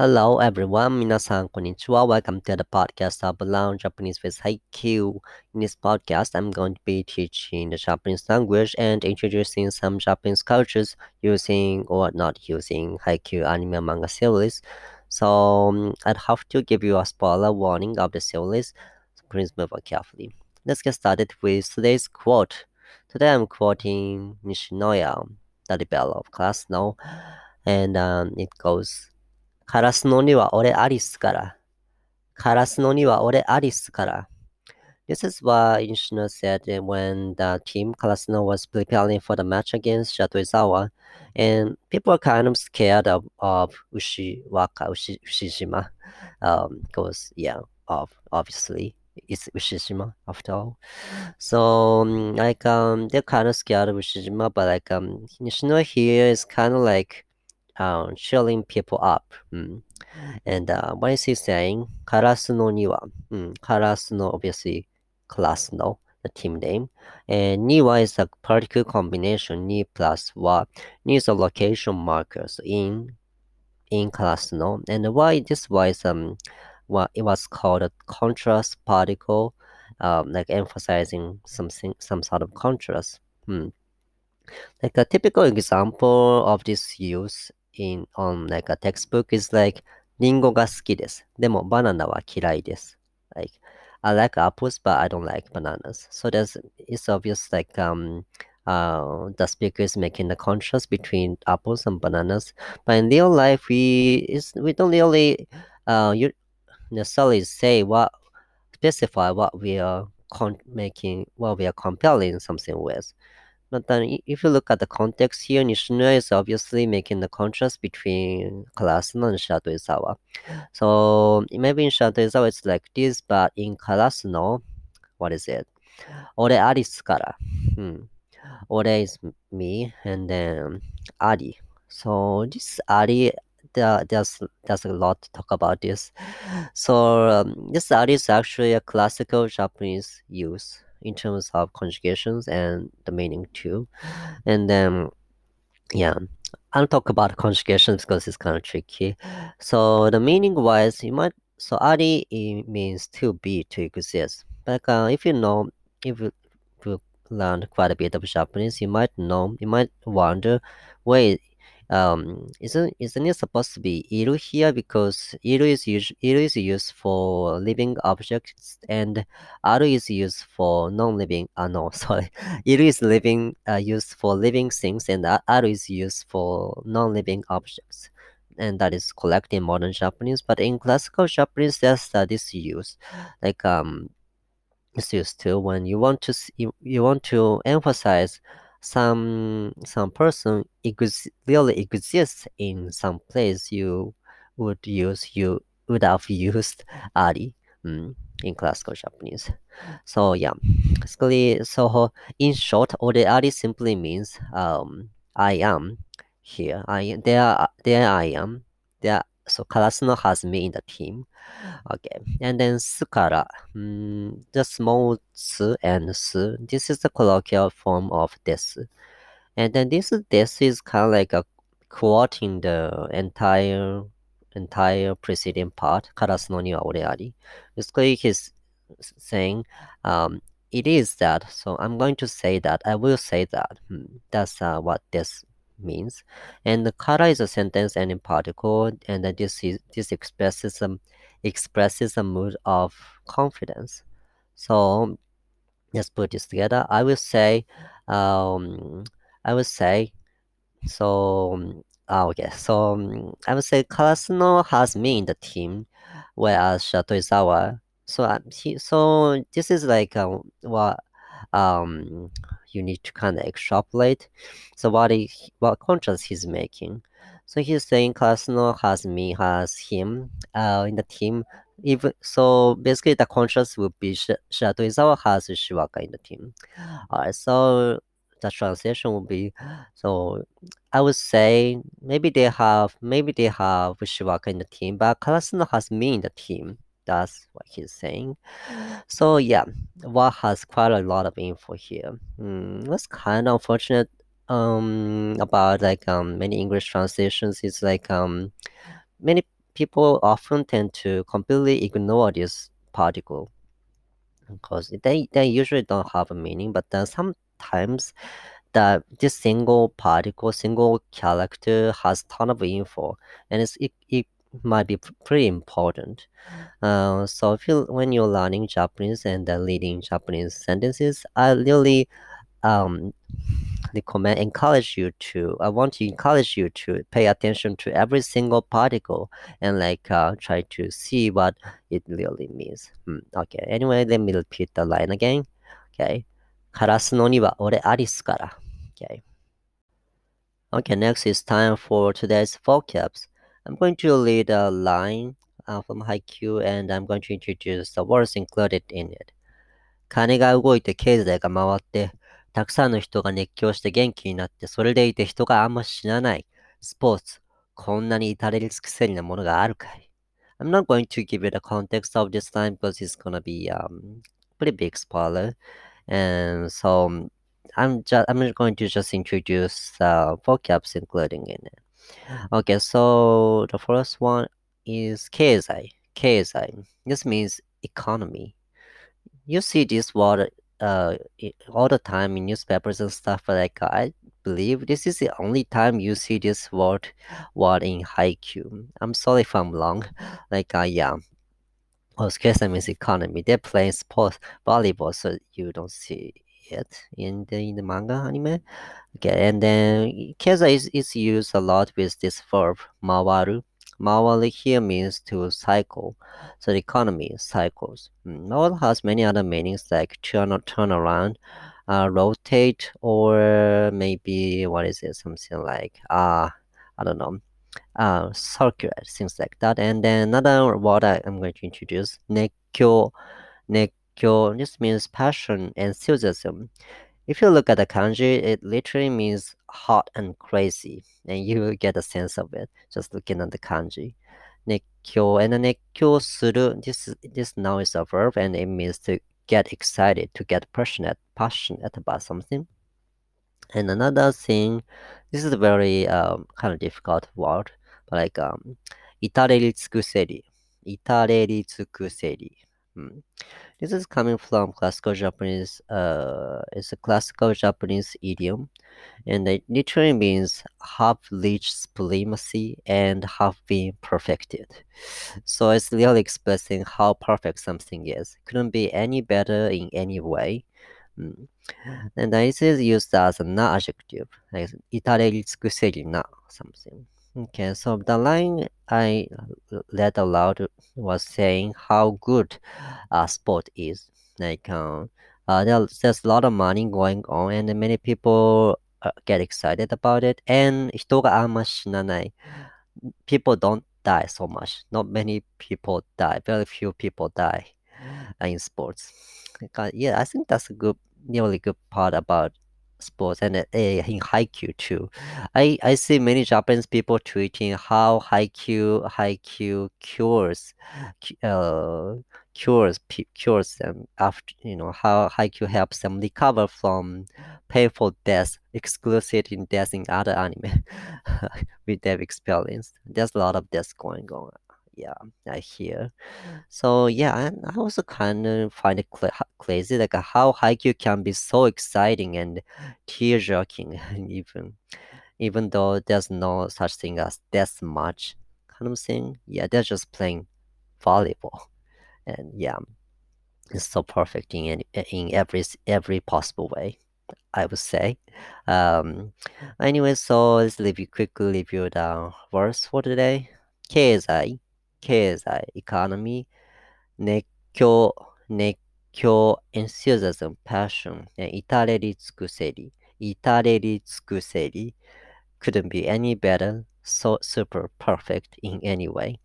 Hello everyone, minasan konnichiwa. Welcome to the podcast of Learn Japanese with Haikyuu. In this podcast, I'm going to be teaching the Japanese language and introducing some Japanese cultures using or not using Haikyuu anime manga series. So um, I'd have to give you a spoiler warning of the series. So please move on carefully. Let's get started with today's quote. Today I'm quoting Nishinoya, the bell of class now, and um, it goes. カラスのには俺アリスから。カラスのには俺アリスから。This is what Inshino said when the team Karasuno was preparing for the match against Shiratorizawa, and people are kind of scared of, of Ushiwaka, Ushi, Ushijima, because, um, yeah, of, obviously, it's Ushijima after all. So, um, like, um, they're kind of scared of Ushijima, but like, um, Inshino here is kind of like, uh, people up. Mm. And uh, what is he saying? Karasuno niwa. Mm. Karasuno, obviously, class no, the team name. And niwa is a particle combination, ni plus wa. Ni is a location markers in in Karasuno. And why this was um what it was called a contrast particle, um, like emphasizing something some sort of contrast. Hmm. Like a typical example of this use in on like a textbook is like リンゴが好きです。でもバナナは嫌いです。Like I like apples but I don't like bananas. So there's it's obvious like um uh, the speaker is making the contrast between apples and bananas. But in real life, we is we don't really uh you necessarily say what specify what we are con- making what we are comparing something with. But then if you look at the context here, Nishino is obviously making the contrast between Karasuno and Shiratorizawa. So maybe in Shiratorizawa it's like this, but in Karasuno, what is it? Ore Aris kara. Hmm. Ore is me, and then Ari. So this Ari, there, there's there's a lot to talk about this. So um, this Ari is actually a classical Japanese use in terms of conjugations and the meaning too. And then, yeah, I'll talk about conjugations because it's kind of tricky. So the meaning wise, you might so ari means to be to exist. But uh, if you know, if you, learned quite a bit of Japanese, you might know, you might wonder, wait, um, isn't isn't it supposed to be iru here because iru is used iru is used for living objects and aru is used for non-living. Uh, no, sorry, iru is living uh, used for living things and aru is used for non-living objects. And that is correct in modern Japanese, but in classical Japanese, there's uh, this use, like um, it's used to when you want to you, you want to emphasize some some person ex- really exists in some place you would use you would have used ari mm, in classical Japanese. So yeah, basically, so in short, ari simply means um I am here. I there there I am. There so Karasuno has me in the team. Okay, and then sukara, mm, the small su and su. This is the colloquial form of desu. And then this this is kind of like a quoting the entire entire preceding part. Karasuno ni wa. Basically, he's saying, um, it is that. So I'm going to say that. I will say that. Hmm, that's uh, what this means. And the kara is a sentence ending particle, and this is this expresses a expresses a mood of confidence. So let's put this together. I will say, um, I will say, so oh, okay. So um, I would say Karasuno has me in the team, whereas Shiratorizawa. So uh, he, so this is like uh, what um you need to kind of extrapolate. So what he, what contrast he's making. So he's saying Karasuno has me, has him uh, in the team. Even so, basically the contrast would be Sh- Shiratorizawa has Shiwaka in the team. Alright, so the translation would be so I would say maybe they have maybe they have Shiwaka in the team, but Karasuno has me in the team. That's what he's saying. So yeah, what has quite a lot of info here. Mm, what's kind of unfortunate um about like um many English translations is like um many people often tend to completely ignore this particle because they, they usually don't have a meaning, but then sometimes that this single particle, single character has ton of info, and it's, it, it might be pretty important. Uh, so if you when you're learning Japanese and uh, reading Japanese sentences, I really um recommend encourage you to I want to encourage you to pay attention to every single particle and like uh, try to see what it really means. Hmm, okay. Anyway, let me repeat the line again. Okay. カラスの庭、俺アリスから。Okay. Okay, next is time for today's vocabs. I'm going to read a line uh, from Haikyuu and I'm going to introduce the words included in it. 金が動いて経済が回ってたくさんの人が熱狂して元気になって、それでいて人があんま死なない。スポーツ。こんなに至れり尽くせりなものがあるかい I'm not going to give you the context of this time because it's gonna be um pretty big spoiler. And so I'm just I'm going to just introduce uh, vocabs including in it. Okay, so the first one is keizai. Keizai. This means economy. You see this word uh all the time in newspapers and stuff like I believe this is the only time you see this word word in Haikyuu. I'm sorry if I'm wrong. Like uh yeah. Well, Keizai is economy. They're playing sports volleyball, so you don't see it in the in the manga anime. Okay, and then Keizai is, is used a lot with this verb mawaru, Mawari here means to cycle, so the economy cycles. Mawari hmm, has many other meanings like turn or turn around, uh, rotate, or maybe what is it? Something like uh, I don't know, uh, circulate, things like that. And then another word I am going to introduce, nekkyo. Nekkyo. This means passion, enthusiasm. If you look at the kanji, it literally means hot and crazy, and you will get a sense of it just looking at the kanji. Nekkyo and nekkyo suru, this, this now is a verb and it means to get excited, to get passionate, passionate about something. And another thing, this is a very um, kind of difficult word, but like um, itareri tsukuseri. Itareri tsukuseri. Mm. This is coming from classical Japanese. Uh, it's a classical Japanese idiom, and it literally means half reached supremacy and "half-been perfected. So it's really expressing how perfect something is. Couldn't be any better in any way. Mm. And this is used as a noun adjective, like itare something. Okay, so the line I read aloud was saying how good a sport is. Like, uh, uh, there's, there's a lot of money going on, and many people uh, get excited about it. And 人があんま死なない. People don't die so much. Not many people die. Very few people die in sports. yeah, I think that's a good, really good part about sports and uh, in Haikyuu too. I, I see many Japanese people tweeting how Haikyuu Haikyuu cures uh, cures cures them after you know how Haikyuu helps them recover from painful deaths, excruciating deaths in other anime with their experience. There's a lot of deaths going on yeah, I hear. So yeah, I also kind of find it crazy, like uh, how Haikyuu can be so exciting and tear-jerking, even even though there's no such thing as death much kind of thing. Yeah, they're just playing volleyball, and yeah, it's so perfect in any, in every every possible way. I would say. Um, anyway, so let's leave you quickly review the verse for today. 経済経済 economy 熱狂熱狂 enthusiasm passion 至れり尽くせり至れり尽くせり couldn't be any better so super perfect in any way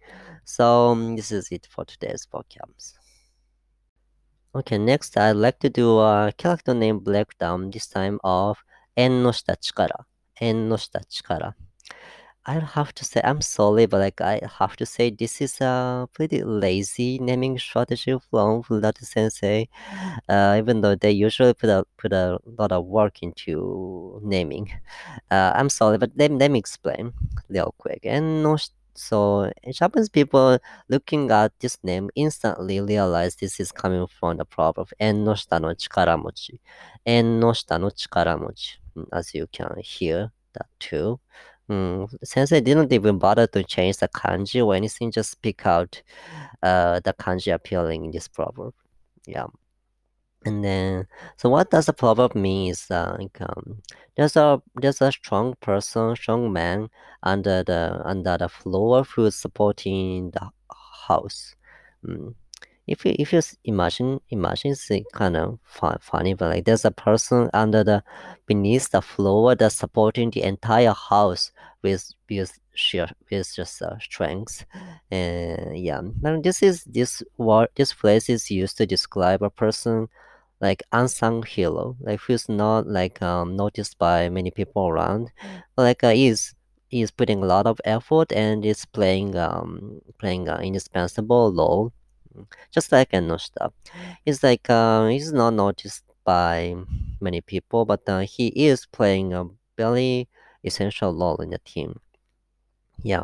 so um, this is it for today's vocabs okay next i'd like to do a character name breakdown this time of 縁の下力縁の下力 I have to say, I'm sorry, but like I have to say, this is a pretty lazy naming strategy from Furudate Sensei. Uh, even though they usually put a put a lot of work into naming. Uh, I'm sorry, but let, let me explain real quick. And no So Japanese people looking at this name instantly realize this is coming from the proverb En no shita no chikaramochi. En no shita no chikaramochi. As you can hear that too. Mm, Sensei didn't even bother to change the kanji or anything, just pick out uh, the kanji appearing in this proverb. Yeah. And then, so what does the proverb mean is uh, like, um, there's a there's a strong person, strong man under the under the floor who's supporting the house. Mm. If you if you imagine imagine it's kind of fun, funny, but like there's a person under the beneath the floor that's supporting the entire house with with sheer with just uh, strength. And yeah, now this is this word this phrase is used to describe a person like unsung hero, like who's not like um noticed by many people around, like uh, is is putting a lot of effort and is playing um playing an indispensable role, just like Ennoshita. It's like uh, he's not noticed by many people, but uh, he is playing a very essential role in the team. Yeah.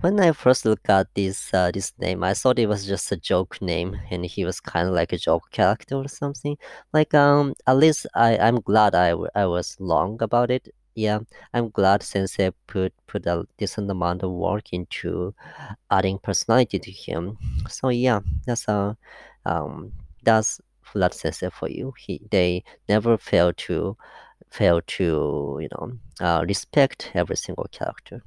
When I first looked at this uh, this name, I thought it was just a joke name, and he was kind of like a joke character or something. Like um, at least I I'm glad I, I was wrong about it. Yeah, I'm glad Sensei put put a decent amount of work into adding personality to him. So yeah, that's a um that's Flood Sensei for you. He they never fail to fail to you know uh, respect every single character.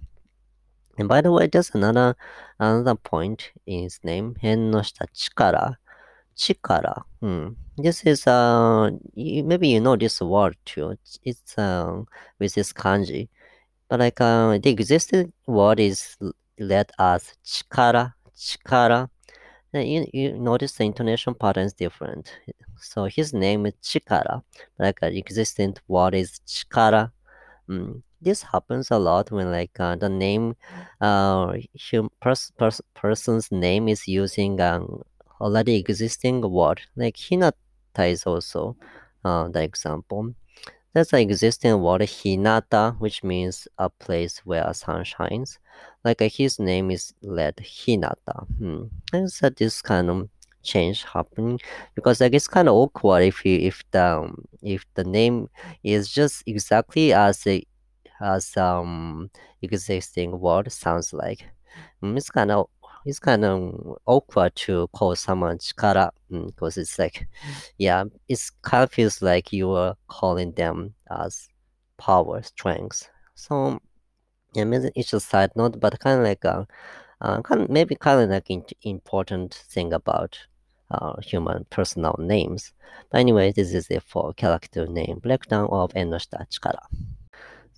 And by the way, there's another another point in his name. 変の chikara. Mm. This is, uh, you, maybe you know this word too. It's um, with this kanji. But like uh, the existing word is let us chikara, chikara. Then you, you notice the intonation pattern is different. So his name is chikara. Like uh, existing word is chikara. Mm this happens a lot when like uh, the name uh hum, pers- pers- person's name is using um, already existing word like hinata is also uh, the example there's an existing word hinata which means a place where sun shines like uh, his name is led hinata hmm. and so this kind of change happening because like it's kind of awkward if you if the um, if the name is just exactly as a uh, some existing word sounds like. Mm, it's kind of it's kind of awkward to call someone chikara because mm, it's like, yeah, it's kind of feels like you are calling them as power, strength. So, yeah, maybe it's a side note, but kind of like a, uh, kind of, maybe kind of like an important thing about uh, human personal names. But anyway, this is it for character name breakdown of Ennoshita Chikara.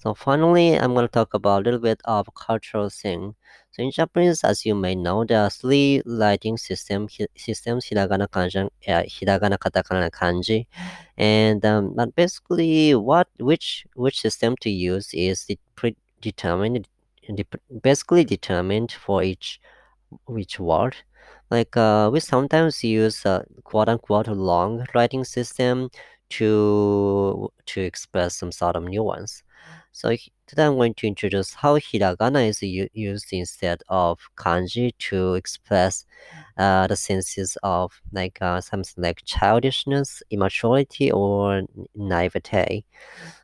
So finally, I'm going to talk about a little bit of cultural thing. So in Japanese, as you may know, there are three writing system, systems, hiragana, kanji, uh, hiragana, katakana, kanji. And um, but basically, what which which system to use is pretty determined, basically determined for each each word. Like uh, we sometimes use a quote unquote long writing system to to express some sort of nuance. So today I'm going to introduce how hiragana is used instead of kanji to express uh, the senses of like uh, something like childishness, immaturity, or naivete.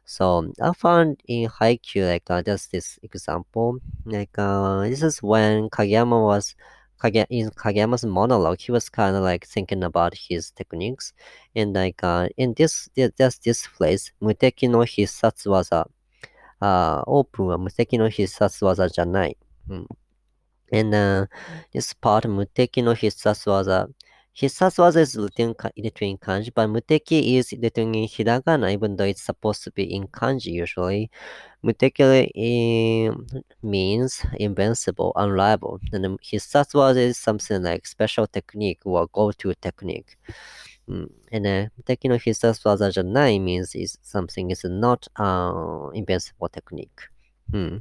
So I found in Haikyuu like uh, this example like uh, this is when Kageyama was in Kageyama's monologue, he was kind of like thinking about his techniques, and like uh, in this there's this phrase, "Muteki no hissatsu waza," あオープンは無敵の必殺技じゃない。うん。And uh, this part, 無敵の必殺技。必殺技 is written in kanji, but 無敵 is written in hiragana, even though it's supposed to be in kanji usually. 無敵 means invincible, unrivaled. And 必殺技 is something like special technique or go-to technique. Mm. And uh, taking his father Janai means is something is not uh, invincible technique. Hmm.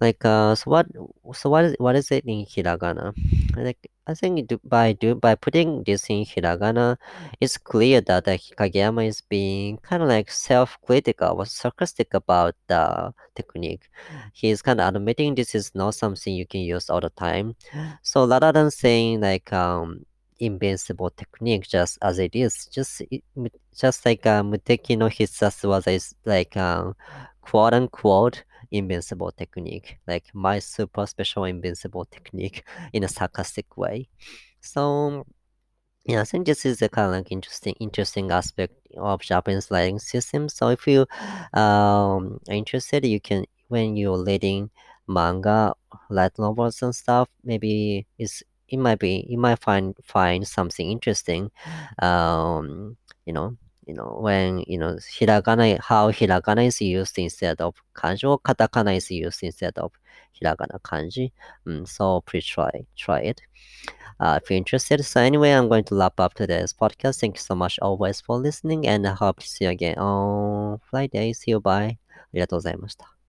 Like uh, so what so what is what is it in hiragana? Like I think by do by putting this in hiragana, it's clear that uh, Kageyama is being kind of like self-critical or sarcastic about the technique. He's kind of admitting this is not something you can use all the time. So rather than saying like um invincible technique just as it is, just just like uh, Muteki no Hissatsu was is like um quote unquote invincible technique, like my super special invincible technique in a sarcastic way. So yeah, I think this is a kind of like interesting interesting aspect of Japanese writing system. So if you um are interested, you can when you're reading manga, light novels and stuff, maybe it's it might be you might find find something interesting. Um, you know, you know when you know hiragana how hiragana is used instead of kanji or katakana is used instead of hiragana kanji. Mm, so please try try it uh, if you're interested. So anyway, I'm going to wrap up today's podcast. Thank you so much always for listening and I hope to see you again on Friday. See you bye. ありがとうございました。